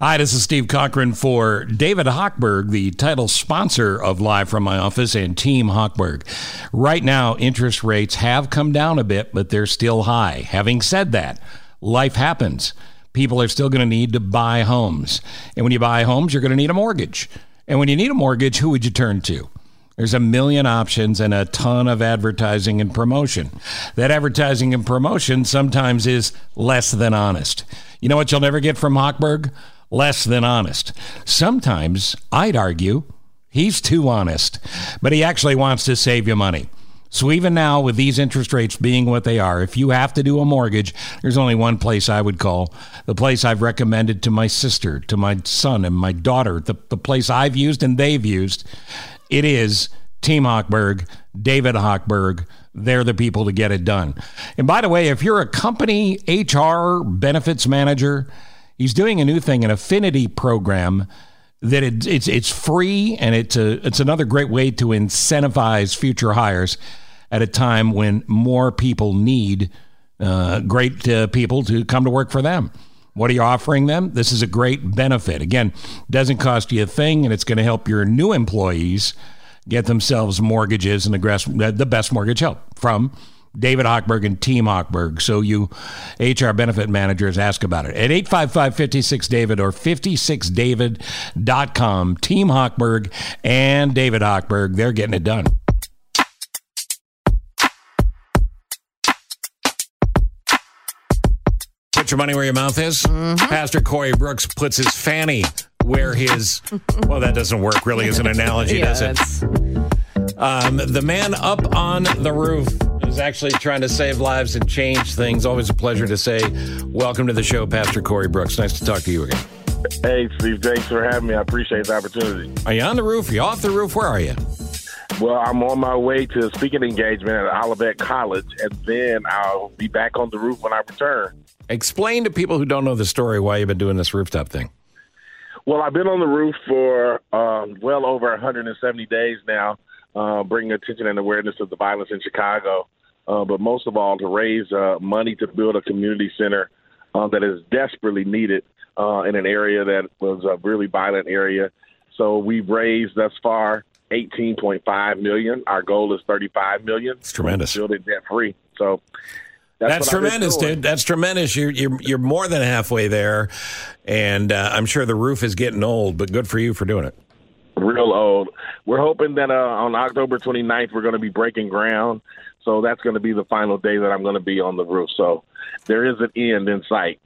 Hi, this is Steve Cochran for David Hochberg, the title sponsor of Live from My Office and Team Hochberg. Right now, interest rates have come down a bit, but they're still high. Having said that, life happens. People are still going to need to buy homes. And when you buy homes, you're going to need a mortgage. And when you need a mortgage, who would you turn to? There's a million options and a ton of advertising and promotion. That advertising and promotion sometimes is less than honest. You know what you'll never get from Hochberg? Less than honest. Sometimes I'd argue he's too honest, but he actually wants to save you money. So even now, with these interest rates being what they are, if you have to do a mortgage, there's only one place I would call. The place I've recommended to my sister, to my son, and my daughter, the, the place I've used and they've used. It is Team Hochberg, David Hochberg. They're the people to get it done. And by the way, if you're a company HR benefits manager, He's doing a new thing, an affinity program that it, it's it's free and it's a it's another great way to incentivize future hires at a time when more people need uh, great uh, people to come to work for them. What are you offering them? This is a great benefit. Again, doesn't cost you a thing, and it's going to help your new employees get themselves mortgages and the, the best mortgage help from David Hochberg and Team Hochberg. So you HR benefit managers ask about it at 855 56 David or 56david.com. Team Hochberg and David Hochberg, they're getting it done. Put your money where your mouth is. Mm-hmm. Pastor Corey Brooks puts his fanny where his, well, that doesn't work really as an analogy, yeah, does it? Um, the man up on the roof is actually trying to save lives and change things. Always a pleasure to say, welcome to the show, Pastor Corey Brooks. Nice to talk to you again. Hey, Steve, thanks for having me. I appreciate the opportunity. Are you on the roof? Are you off the roof? Where are you? Well, I'm on my way to a speaking engagement at Olivet College, and then I'll be back on the roof when I return. Explain to people who don't know the story why you've been doing this rooftop thing. Well, I've been on the roof for um, well over 170 days now, uh, bringing attention and awareness of the violence in Chicago uh, but most of all to raise uh, money to build a community center uh, that is desperately needed uh, in an area that was a really violent area. So we've raised thus far 18.5 million. Our goal is 35 million. It's tremendous. Build it debt free. So that's, that's tremendous, dude. That's tremendous. You're, you're you're more than halfway there, and uh, I'm sure the roof is getting old. But good for you for doing it. Real old. We're hoping that uh, on October 29th we're going to be breaking ground. So that's going to be the final day that I'm going to be on the roof. So there is an end in sight.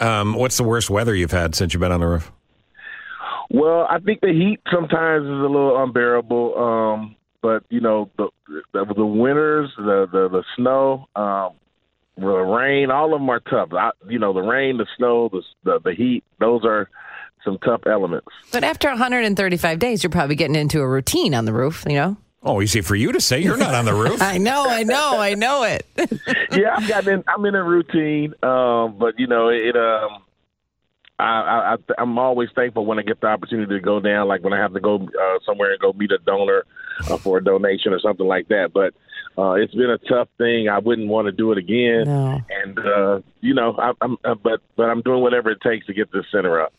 Um, what's the worst weather you've had since you've been on the roof? Well, I think the heat sometimes is a little unbearable. Um, but you know, the the, the winters, the the, the snow, um, the rain, all of them are tough. I, you know, the rain, the snow, the, the the heat, those are some tough elements. But after 135 days, you're probably getting into a routine on the roof. You know. Oh, easy for you to say. You're not on the roof. I know, I know, I know it. yeah, I've gotten in, I'm in a routine, um, but you know, it. Um, I, I, I'm always thankful when I get the opportunity to go down, like when I have to go uh, somewhere and go meet a donor uh, for a donation or something like that. But uh, it's been a tough thing. I wouldn't want to do it again. No. And uh, you know, I, I'm, uh, but but I'm doing whatever it takes to get this center up.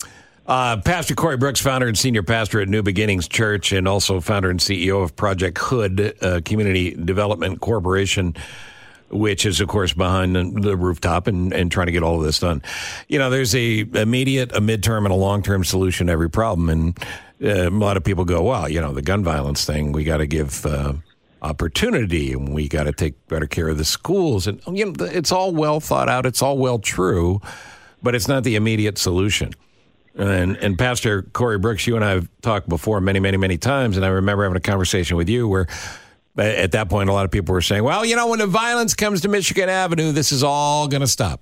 Uh, pastor Corey Brooks, founder and senior pastor at New Beginnings Church, and also founder and CEO of Project Hood uh, Community Development Corporation, which is, of course, behind the rooftop and, and trying to get all of this done. You know, there's a immediate, a midterm, and a long term solution to every problem. And uh, a lot of people go, well, you know, the gun violence thing, we got to give uh, opportunity and we got to take better care of the schools. And, you know, it's all well thought out, it's all well true, but it's not the immediate solution. And, and Pastor Corey Brooks, you and I have talked before many, many, many times, and I remember having a conversation with you where at that point a lot of people were saying, well, you know, when the violence comes to Michigan Avenue, this is all going to stop.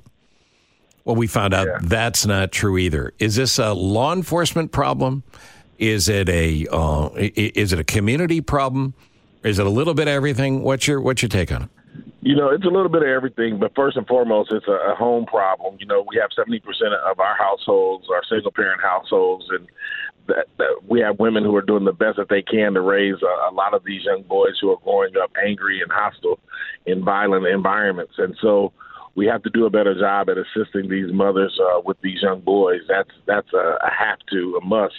Well, we found out yeah. that's not true either. Is this a law enforcement problem? Is it a uh, is it a community problem? Is it a little bit of everything? What's your what's your take on it? You know, it's a little bit of everything, but first and foremost, it's a, a home problem. You know, we have 70% of our households are single parent households, and that, that we have women who are doing the best that they can to raise a, a lot of these young boys who are growing up angry and hostile in violent environments. And so, we have to do a better job at assisting these mothers uh, with these young boys. That's that's a, a have to, a must.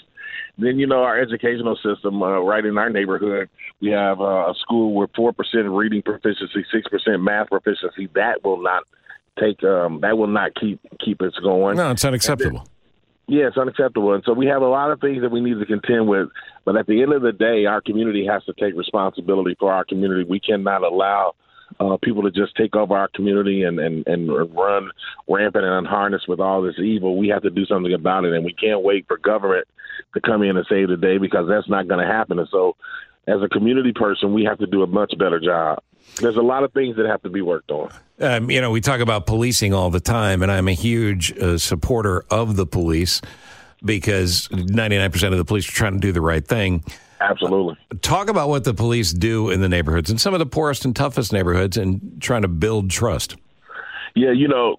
Then you know our educational system uh, right in our neighborhood. We have uh, a school with four percent reading proficiency, six percent math proficiency. That will not take um, that will not keep keep us going. No, it's unacceptable. Yeah, it's unacceptable. And so we have a lot of things that we need to contend with. But at the end of the day, our community has to take responsibility for our community. We cannot allow uh, people to just take over our community and, and, and run rampant and unharnessed with all this evil. We have to do something about it. And we can't wait for government to come in and save the day because that's not going to happen. And so as a community person, we have to do a much better job. There's a lot of things that have to be worked on. Um, you know, we talk about policing all the time, and I'm a huge uh, supporter of the police because 99% of the police are trying to do the right thing. Absolutely. Uh, talk about what the police do in the neighborhoods, in some of the poorest and toughest neighborhoods, and trying to build trust. Yeah, you know,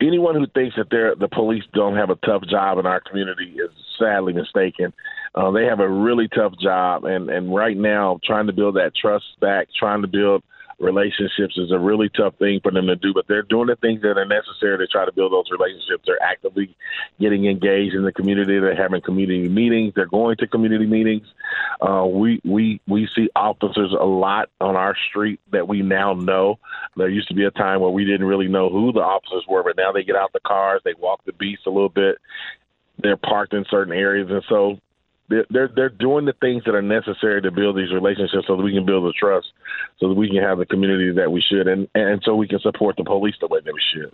anyone who thinks that they're, the police don't have a tough job in our community is sadly mistaken. Uh, they have a really tough job, and and right now, trying to build that trust back, trying to build relationships is a really tough thing for them to do, but they're doing the things that are necessary to try to build those relationships. They're actively getting engaged in the community. They're having community meetings. They're going to community meetings. Uh, we we we see officers a lot on our street that we now know. There used to be a time where we didn't really know who the officers were, but now they get out the cars, they walk the beats a little bit. They're parked in certain areas, and so they're they're they're doing the things that are necessary to build these relationships so that we can build the trust so that we can have the community that we should and and so we can support the police the way that we should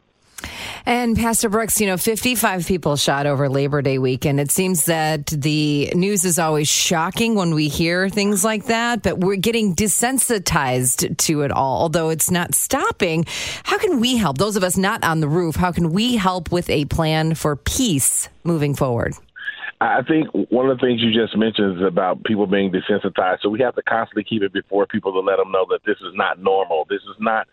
and Pastor Brooks, you know, 55 people shot over Labor Day weekend. It seems that the news is always shocking when we hear things like that, but we're getting desensitized to it all, although it's not stopping. How can we help? Those of us not on the roof, how can we help with a plan for peace moving forward? I think one of the things you just mentioned is about people being desensitized. So we have to constantly keep it before people to let them know that this is not normal. This is not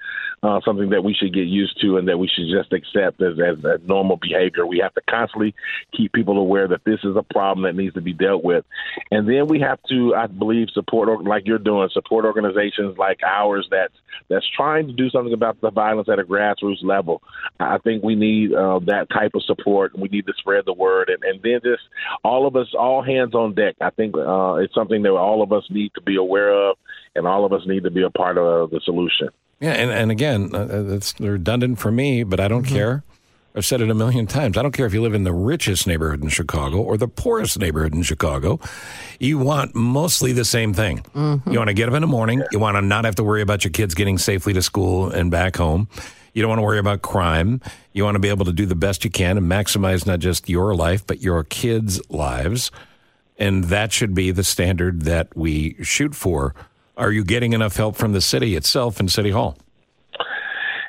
uh, something that we should get used to and that we should just accept as, as, normal behavior. We have to constantly keep people aware that this is a problem that needs to be dealt with. And then we have to, I believe, support, like you're doing, support organizations like ours that's, that's trying to do something about the violence at a grassroots level. I think we need uh, that type of support. And we need to spread the word. And, and then just all of us, all hands on deck. I think uh, it's something that all of us need to be aware of, and all of us need to be a part of the solution. Yeah, and, and again, uh, it's redundant for me, but I don't mm-hmm. care. I've said it a million times. I don't care if you live in the richest neighborhood in Chicago or the poorest neighborhood in Chicago. You want mostly the same thing. Mm-hmm. You want to get up in the morning. You want to not have to worry about your kids getting safely to school and back home. You don't want to worry about crime. You want to be able to do the best you can and maximize not just your life, but your kids' lives. And that should be the standard that we shoot for. Are you getting enough help from the city itself and City Hall?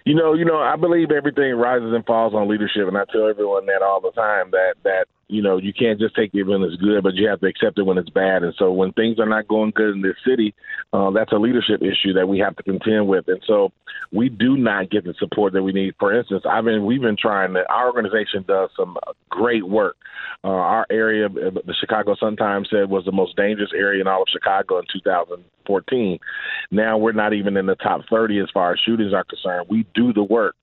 You know, you know, I believe everything rises and falls on leadership, and I tell everyone that all the time. That that you know, you can't just take it when it's good, but you have to accept it when it's bad. And so when things are not going good in this city, uh, that's a leadership issue that we have to contend with. And so we do not get the support that we need. For instance, I've been we've been trying to. Our organization does some great work. Uh, our area, the Chicago Sun Times said, was the most dangerous area in all of Chicago in 2014. Now we're not even in the top 30 as far as shootings are concerned. We do the work.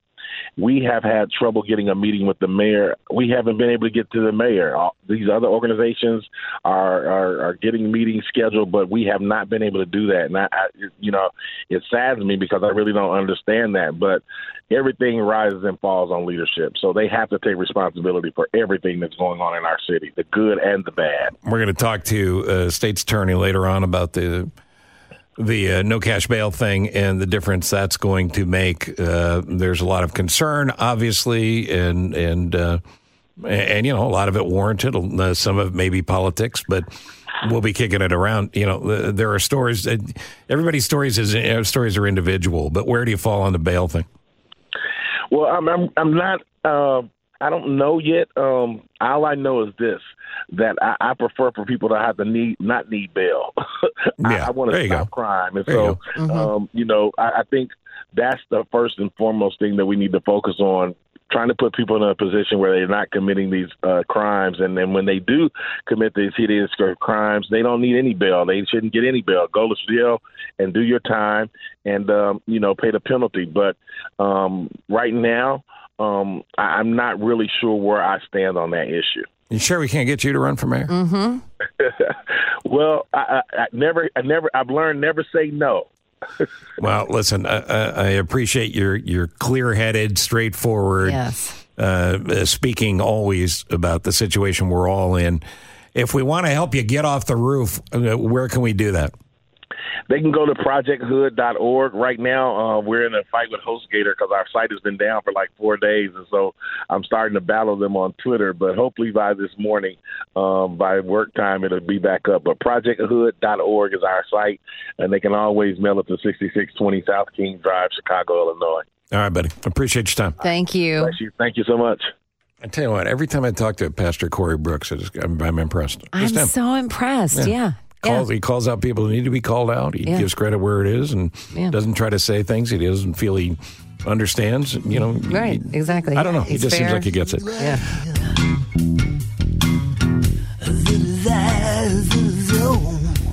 We have had trouble getting a meeting with the mayor. We haven't been able to get to the mayor. These other organizations are are, are getting meetings scheduled, but we have not been able to do that. And I, I, you know, it saddens me because I really don't understand that. But everything rises and falls on leadership, so they have to take responsibility for everything that's going on in our city, the good and the bad. We're going to talk to uh, state's attorney later on about the the uh, no cash bail thing and the difference that's going to make. Uh, there's a lot of concern, obviously, and and uh, and you know a lot of it warranted. Uh, some of it may be politics, but we'll be kicking it around. You know, there are stories. everybody's stories is uh, stories are individual, but where do you fall on the bail thing? Well, I'm I'm, I'm not. I don't know yet. Um, all I know is this: that I, I prefer for people to have to need not need bail. yeah, I, I want to stop go. crime, and there so you, mm-hmm. um, you know, I, I think that's the first and foremost thing that we need to focus on trying to put people in a position where they're not committing these uh, crimes, and then when they do commit these hideous crimes, they don't need any bail. They shouldn't get any bail. Go to jail and do your time, and um, you know pay the penalty. But um, right now, um, I, I'm not really sure where I stand on that issue. You sure we can't get you to run for mayor? Mm-hmm. well, I, I, I never, I never, I've learned never say no. well, listen, I, I, appreciate your your clear headed, straightforward, yes. uh, speaking always about the situation we're all in. If we want to help you get off the roof, uh, where can we do that? They can go to projecthood.org. Right now, uh, we're in a fight with HostGator because our site has been down for like four days, and so I'm starting to battle them on Twitter. But hopefully by this morning, um, by work time, it'll be back up. But projecthood.org is our site, and they can always mail it to 6620 South King Drive, Chicago, Illinois. All right, buddy. Appreciate your time. Thank you. Thank you. Thank you so much. I tell you what, every time I talk to Pastor Corey Brooks, I'm, I'm impressed. I'm so impressed. yeah. yeah calls yeah. he calls out people who need to be called out. He yeah. gives credit where it is and yeah. doesn't try to say things he doesn't feel he understands. You know, right? He, exactly. I don't know. He's he just fair. seems like he gets it. Yeah.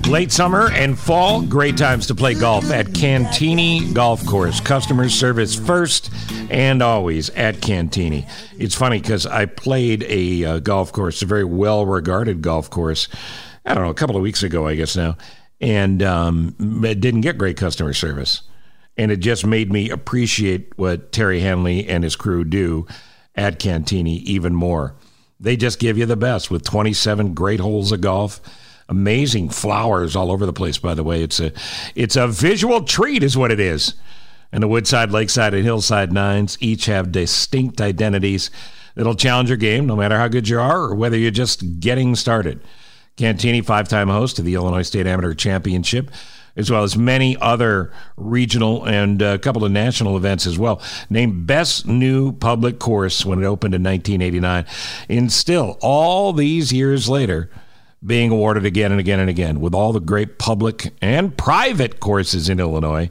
Late summer and fall, great times to play golf at Cantigny Golf Course. Customer service first and always at Cantigny. It's funny because I played a uh, golf course, a very well regarded golf course I don't know, a couple of weeks ago, I guess now, and um, didn't get great customer service. And it just made me appreciate what Terry Hanley and his crew do at Cantigny even more. They just give you the best with 27 great holes of golf. Amazing flowers all over the place, by the way. It's a it's a visual treat, is what it is. And the Woodside, Lakeside, and Hillside Nines each have distinct identities that'll challenge your game, no matter how good you are or whether you're just getting started. Cantigny, five time host of the Illinois State Amateur Championship, as well as many other regional and a couple of national events as well. Named Best New Public Course when it opened in 1989. And still, all these years later, being awarded again and again and again with all the great public and private courses in Illinois.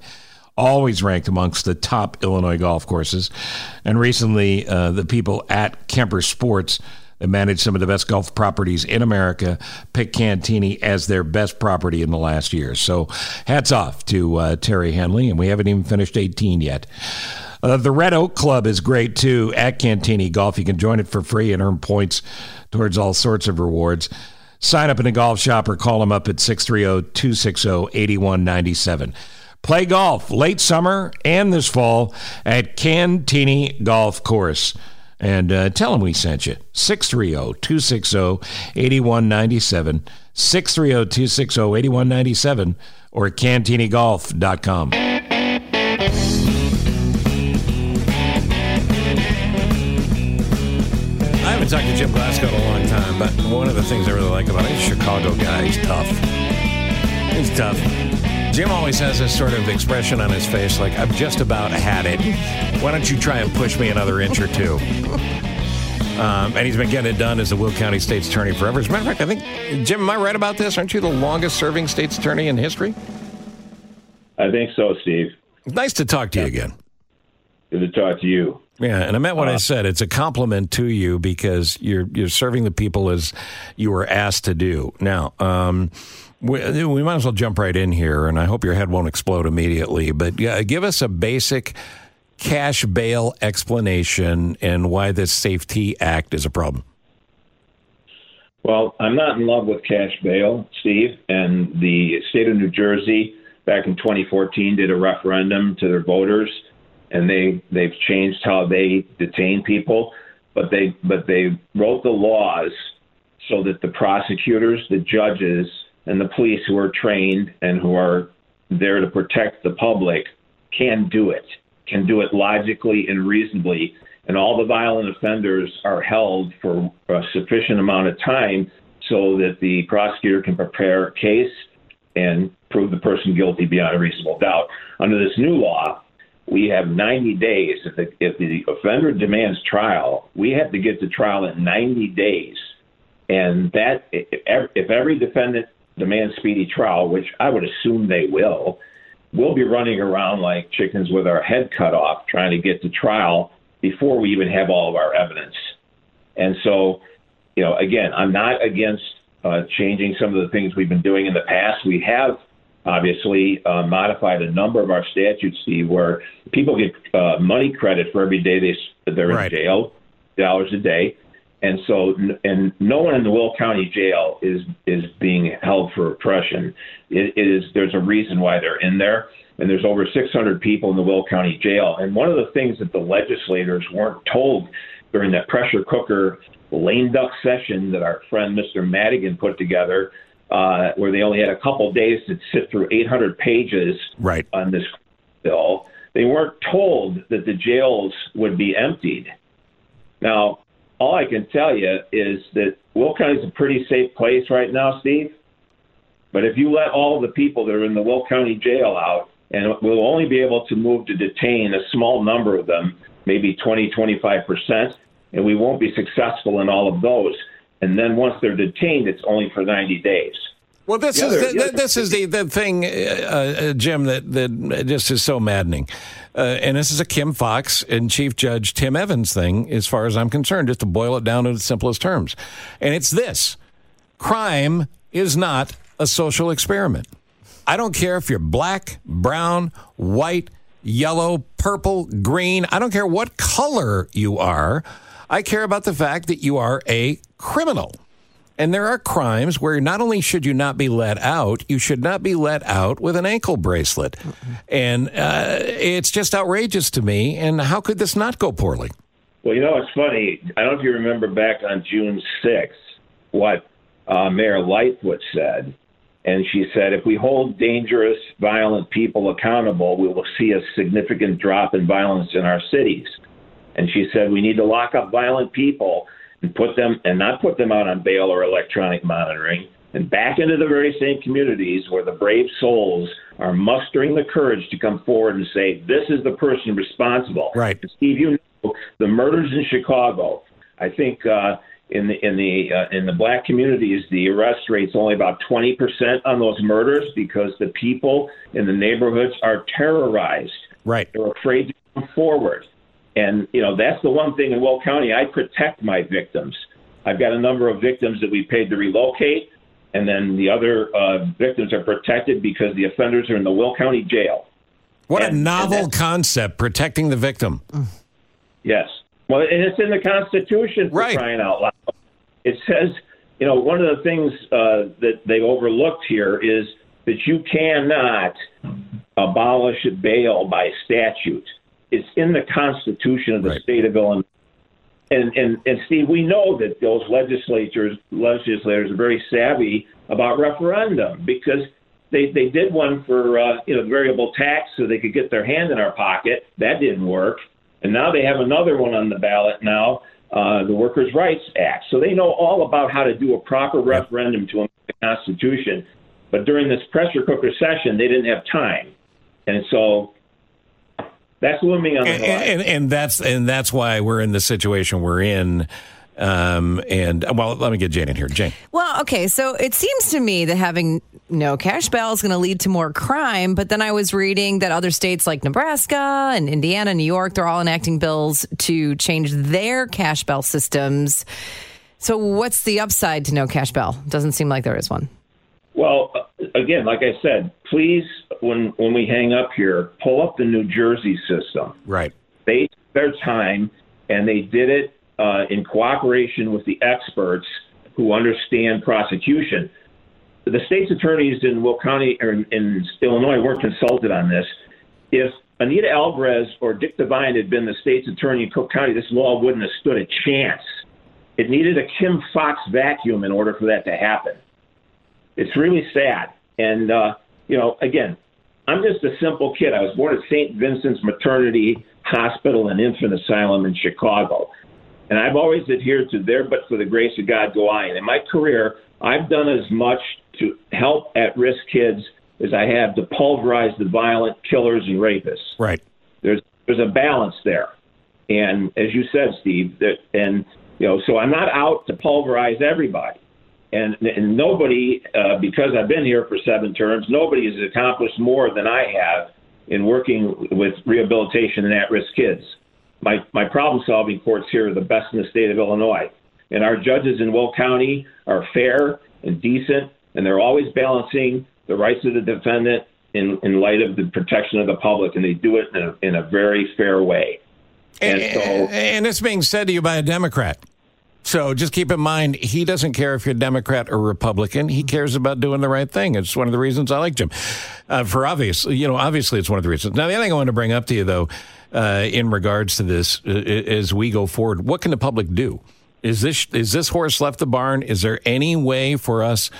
Always ranked amongst the top Illinois golf courses. And recently, uh, the people at Kemper Sports they manage some of the best golf properties in America. Pick Cantigny as their best property in the last year. So hats off to uh, Terry Henley, and we haven't even finished 18 yet. Uh, the Red Oak Club is great too at Cantigny Golf. You can join it for free and earn points towards all sorts of rewards. Sign up in the golf shop or call them up at 630 260 8197. Play golf late summer and this fall at Cantigny Golf Course and uh, tell them we sent you. 630 260 8197. 630 260 8197 or cantignygolf.com. I haven't talked to Jim Glasgow in a long time, but one of the things I really like about him, he's Chicago guy. He's tough. He's tough. Jim always has this sort of expression on his face like, I've just about had it. Why don't you try and push me another inch or two? Um, and he's been getting it done as the Will County State's Attorney forever. As a matter of fact, I think, Jim, am I right about this? Aren't you the longest serving State's Attorney in history? I think so, Steve. Nice to talk to you again. Good to talk to you. Yeah, and I meant what uh, I said. It's a compliment to you because you're you're serving the people as you were asked to do. Now, um, we, we might as well jump right in here, and I hope your head won't explode immediately. But yeah, give us a basic cash bail explanation and why this Safety Act is a problem. Well, I'm not in love with cash bail, Steve, and the state of New Jersey back in 2014 did a referendum to their voters, and they they've changed how they detain people, but they but they wrote the laws so that the prosecutors, the judges, and the police who are trained and who are there to protect the public can do it, can do it logically and reasonably. And all the violent offenders are held for a sufficient amount of time so that the prosecutor can prepare a case and prove the person guilty beyond a reasonable doubt. Under this new law, we have 90 days. If the, if the offender demands trial, we have to get to trial in 90 days. And that, if every defendant demands speedy trial, which I would assume they will, we'll be running around like chickens with our head cut off trying to get to trial before we even have all of our evidence. And so, you know, again, I'm not against uh, changing some of the things we've been doing in the past. We have obviously uh, modified a number of our statutes, Steve, where people get uh, money credit for every day they they're right. in jail, dollars a day, and so and no one in the Will County Jail is is being held for oppression. It, it is there's a reason why they're in there, and there's over 600 people in the Will County Jail. And one of the things that the legislators weren't told during that pressure cooker lame duck session that our friend Mr. Madigan put together uh, where they only had a couple days to sit through 800 pages right. on this bill. They weren't told that the jails would be emptied. Now, all I can tell you is that Will County is a pretty safe place right now, Steve. But if you let all the people that are in the Will County jail out, and we'll only be able to move to detain a small number of them, maybe 20, 25 percent, and we won't be successful in all of those and then once they're detained, it's only for 90 days. Well, this is the, this is the, the thing, uh, uh, Jim, that, that just is so maddening. Uh, and this is a Kim Foxx and Chief Judge Tim Evans thing, as far as I'm concerned, just to boil it down to the simplest terms. And it's this crime is not a social experiment. I don't care if you're black, brown, white, yellow, purple, green. I don't care what color you are. I care about the fact that you are a criminal. And there are crimes where not only should you not be let out, you should not be let out with an ankle bracelet. Mm-hmm. And uh, it's just outrageous to me. And how could this not go poorly? Well, you know, it's funny. I don't know if you remember back on June 6th what uh, Mayor Lightfoot said. And she said, if we hold dangerous, violent people accountable, we will see a significant drop in violence in our cities. And she said, we need to lock up violent people and put them and not put them out on bail or electronic monitoring and back into the very same communities where the brave souls are mustering the courage to come forward and say this is the person responsible. Right, Steve. You know the murders in Chicago. I think uh, in the in the uh, in the black communities, the arrest rate's only about twenty percent on those murders because the people in the neighborhoods are terrorized. Right, they're afraid to come forward. And, you know, that's the one thing in Will County, I protect my victims. I've got a number of victims that we paid to relocate, and then the other uh, victims are protected because the offenders are in the Will County jail. What and, a novel concept, protecting the victim. Yes. Well, and it's in the Constitution for right. crying out loud. It says, you know, one of the things uh, that they overlooked here is that you cannot abolish bail by statute. It's in the Constitution of the right. state of Illinois. And, and and Steve, we know that those legislators legislators are very savvy about referendum because they they did one for uh, you know variable tax so they could get their hand in our pocket. That didn't work, and now they have another one on the ballot now, uh, the Workers' Rights Act. So they know all about how to do a proper referendum to amend the Constitution. But during this pressure cooker session, they didn't have time, and so that's looming on the horizon. And, and, and, that's and that's why we're in the situation we're in. Um, and well, let me get Jane in here. Jane. Well, okay. So it seems to me that having no cash bail is going to lead to more crime. But then I was reading that other states like Nebraska and Indiana, New York, they're all enacting bills to change their cash bail systems. So what's the upside to no cash bail? Doesn't seem like there is one. Well, again, like I said, please, when when we hang up here, pull up the New Jersey system. Right. They took their time and they did it uh, in cooperation with the experts who understand prosecution. The state's attorneys in Will County or in, in Illinois weren't consulted on this. If Anita Alvarez or Dick Devine had been the state's attorney in Cook County, this law wouldn't have stood a chance. It needed a Kim Foxx vacuum in order for that to happen. It's really sad. And, uh, you know, again, I'm just a simple kid. I was born at St. Vincent's Maternity Hospital and Infant Asylum in Chicago. And I've always adhered to there, but for the grace of God go I. And in my career, I've done as much to help at risk kids as I have to pulverize the violent killers and rapists. Right. There's there's a balance there. And as you said, Steve, that and you know, so I'm not out to pulverize everybody and, and nobody, uh, because I've been here for seven terms, nobody has accomplished more than I have in working with rehabilitation and at-risk kids. my, my problem solving courts here are the best in the state of Illinois. And our judges in Will County are fair and decent, and they're always balancing the rights of the defendant in, in light of the protection of the public, and they do it in a, in a very fair way. And, and, so, and it's being said to you by a Democrat. So just keep in mind, he doesn't care if you're a Democrat or Republican. He cares about doing the right thing. It's one of the reasons I like Jim. Uh, for obvious, you know, obviously it's one of the reasons. Now, the other thing I want to bring up to you, though, uh, in regards to this, uh, as we go forward, what can the public do? Is this is this horse left the barn? Is there any way for us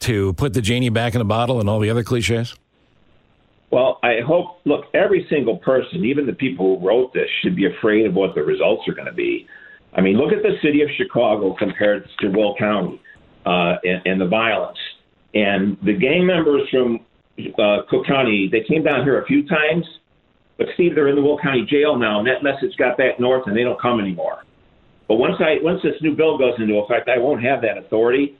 to put the genie back in the bottle and all the other cliches? Well, I hope. Look, every single person, even the people who wrote this, should be afraid of what the results are going to be. I mean, look at the city of Chicago compared to Will County uh, and, and the violence. And the gang members from uh, Cook County, they came down here a few times, but Steve, they're in the Will County jail now, and that message got back north, and they don't come anymore. But once I once this new bill goes into effect, I won't have that authority.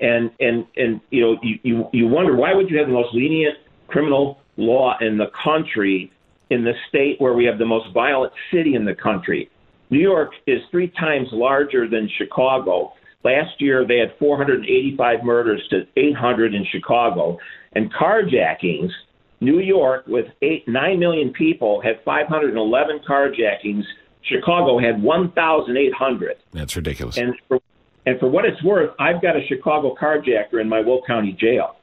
And and and you know, you you, you wonder why would you have the most lenient criminal law in the country in the state where we have the most violent city in the country? New York is three times larger than Chicago. Last year, they had 485 murders to 800 in Chicago. And carjackings, New York, with eight, 9 million people, had 511 carjackings. Chicago had 1,800. That's ridiculous. And for, and for what it's worth, I've got a Chicago carjacker in my Will County jail.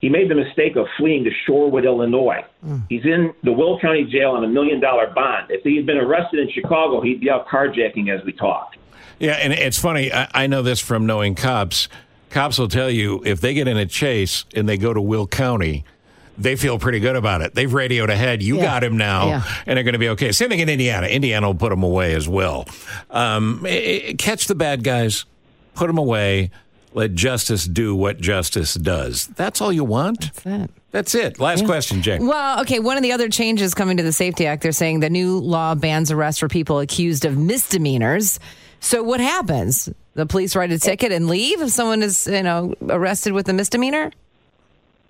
He made the mistake of fleeing to Shorewood, Illinois. Mm. He's in the Will County Jail on a million dollar bond. If he had been arrested in Chicago, he'd be out carjacking as we talk. Yeah, and it's funny. I, I know this from knowing cops. Cops will tell you if they get in a chase and they go to Will County, they feel pretty good about it. They've radioed ahead. You yeah. got him now, yeah. and they're going to be okay. Same thing in Indiana. Indiana will put them away as well. Um, it, it, catch the bad guys, put them away let justice do what justice does. That's all you want? That's it. That's it. Last yeah. question, Jake. Well, okay. One of the other changes coming to the Safety Act, they're saying the new law bans arrest for people accused of misdemeanors. So what happens? The police write a ticket and leave if someone is, you know, arrested with a misdemeanor?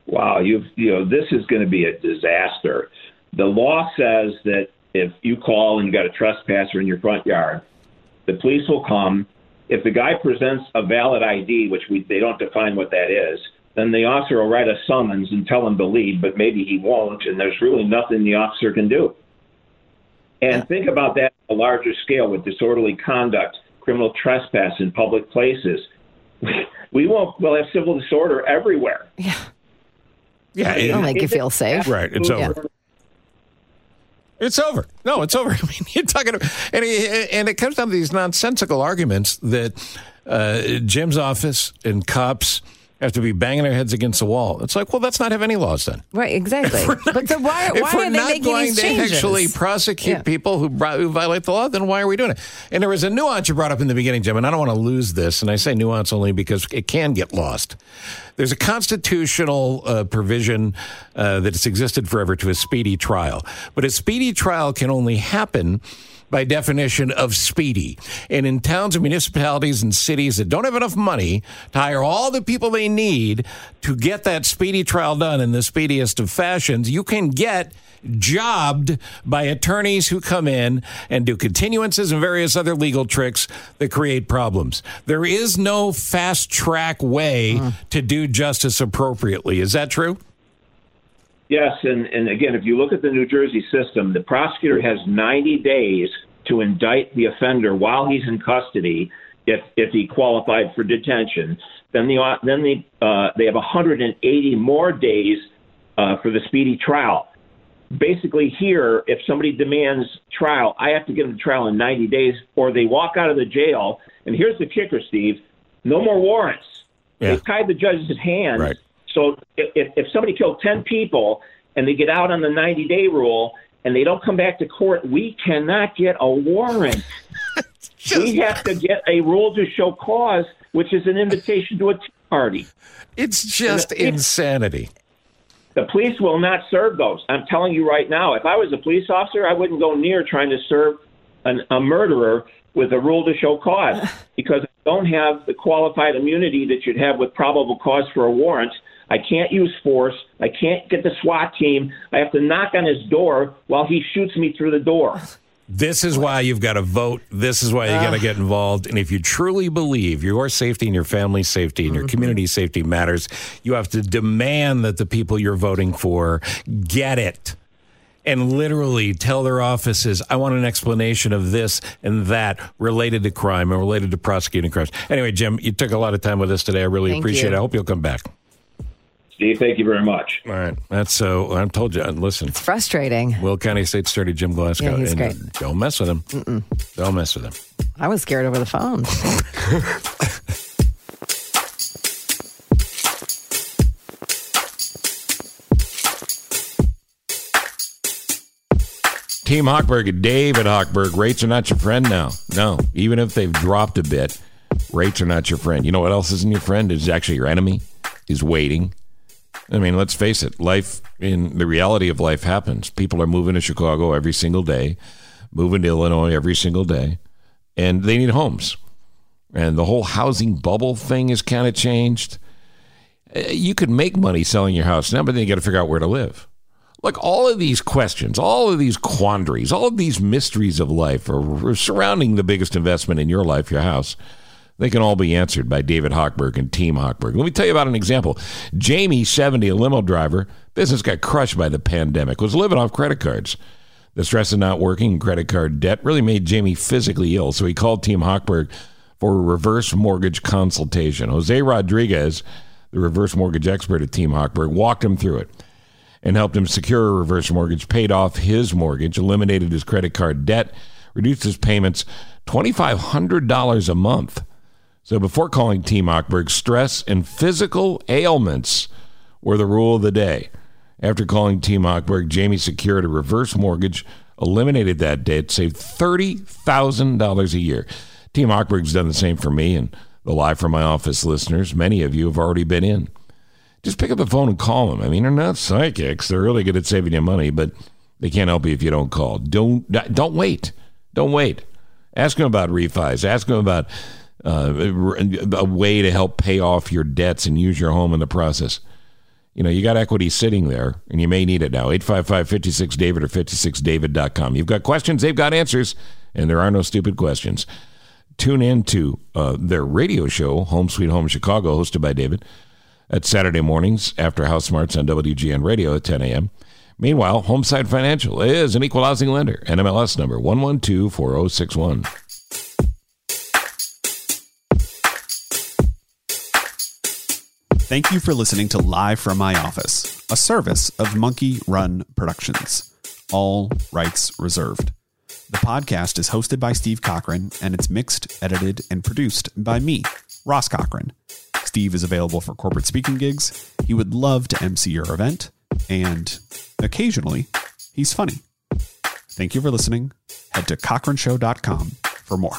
Wow, you you know, this is going to be a disaster. The law says that if you call and you got a trespasser in your front yard, the police will come if the guy presents a valid ID, which we, they don't define what that is, then the officer will write a summons and tell him to leave, but maybe he won't, and there's really nothing the officer can do. And think about that on a larger scale with disorderly conduct, criminal trespass in public places. We won't. We'll have civil disorder everywhere. Yeah. Yeah, oh it, will make you feel safe. Right. It's over. It's over. No, it's over. I mean, you're talking, about, and it, and it comes down to these nonsensical arguments that uh, Jim's office and cops have to be banging their heads against the wall. It's like, well, let's not have any laws then. Right, exactly. Not, but so why, why are they making these changes? If we're not going to actually prosecute yeah. people who, who, violate the law, then why are we doing it? And there was a nuance you brought up in the beginning, Jim, and I don't want to lose this, and I say nuance only because it can get lost. There's a constitutional uh, provision uh, has existed forever to a speedy trial, but a speedy trial can only happen by definition of speedy. And in towns and municipalities and cities that don't have enough money to hire all the people they need to get that speedy trial done in the speediest of fashions, you can get jobbed by attorneys who come in and do continuances and various other legal tricks that create problems. There is no fast track way uh. to do justice appropriately. Is that true? Yes, and, and again, if you look at the New Jersey system, the prosecutor has 90 days to indict the offender while he's in custody if if he qualified for detention. Then the then the uh, they have 180 more days uh, for the speedy trial. Basically, here, if somebody demands trial, I have to give them trial in 90 days, or they walk out of the jail. And here's the kicker, Steve: no more warrants. Yeah. They tied the judge's hands. Right. So if, if somebody killed 10 people and they get out on the 90 day rule and they don't come back to court, we cannot get a warrant. Just... We have to get a rule to show cause, which is an invitation to a tea party. It's just the, insanity. The police will not serve those. I'm telling you right now, if I was a police officer, I wouldn't go near trying to serve an, a murderer with a rule to show cause because I don't have the qualified immunity that you'd have with probable cause for a warrant. I can't use force. I can't get the SWAT team. I have to knock on his door while he shoots me through the door. This is why you've got to vote. This is why you got to get involved. And if you truly believe your safety and your family's safety and your Mm-hmm. community's safety matters, you have to demand that the people you're voting for get it. And literally tell their offices, I want an explanation of this and that related to crime and related to prosecuting crimes. Anyway, Jim, you took a lot of time with us today. I really Thank appreciate you. it. I hope you'll come back. Steve, thank you very much. All right. That's so. I told you. Uh, listen, Frustrating. Will County State Attorney Jim Glasgow. Yeah, he's and great. Don't mess with him. Don't mess with him. I was scared over the phone. Team Hochberg, David Hochberg, rates are not your friend now. No, even if they've dropped a bit, rates are not your friend. You know what else isn't your friend? Is actually your enemy. Is waiting. I mean, let's face it. Life in the reality of life happens. People are moving to Chicago every single day, moving to Illinois every single day, and they need homes. And the whole housing bubble thing has kind of changed. Uh, You could make money selling your house now, but then you got to figure out where to live. Like all of these questions, all of these quandaries, all of these mysteries of life are surrounding the biggest investment in your life, your house. They can all be answered by David Hochberg and Team Hochberg. Let me tell you about an example. Jamie, 70, a limo driver, business got crushed by the pandemic, was living off credit cards. The stress of not working and credit card debt really made Jamie physically ill, so he called Team Hochberg for a reverse mortgage consultation. Jose Rodriguez, the reverse mortgage expert at Team Hochberg, walked him through it and helped him secure a reverse mortgage, paid off his mortgage, eliminated his credit card debt, reduced his payments $2,500 a month. So before calling Team Hochberg, stress and physical ailments were the rule of the day. After calling Team Hochberg, Jamie secured a reverse mortgage, eliminated that debt, saved $30,000 a year. Team Hochberg's done the same for me and the live from my office listeners. Many of you have already been in just pick up the phone and call them. I mean, they're not psychics; they're really good at saving you money, but they can't help you if you don't call. Don't don't wait. Don't wait. Ask them about refis. Ask them about uh, a way to help pay off your debts and use your home in the process. You know, you got equity sitting there, and you may need it now. 855-56-DAVID or 56david.com. You've got questions, they've got answers, and there are no stupid questions. Tune in to uh, their radio show, Home Sweet Home Chicago, hosted by David at Saturday mornings after House Smarts on WGN Radio at 10 a.m. Meanwhile, Homeside Financial is an equal housing lender. NMLS number 1124061. Thank you for listening to Live from My Office, a service of Monkey Run Productions. All rights reserved. The podcast is hosted by Steve Cochran and it's mixed, edited, and produced by me, Ross Cochran. Steve is available for corporate speaking gigs. He would love to MC your event, and occasionally, he's funny. Thank you for listening. Head to cochranshow.com for more.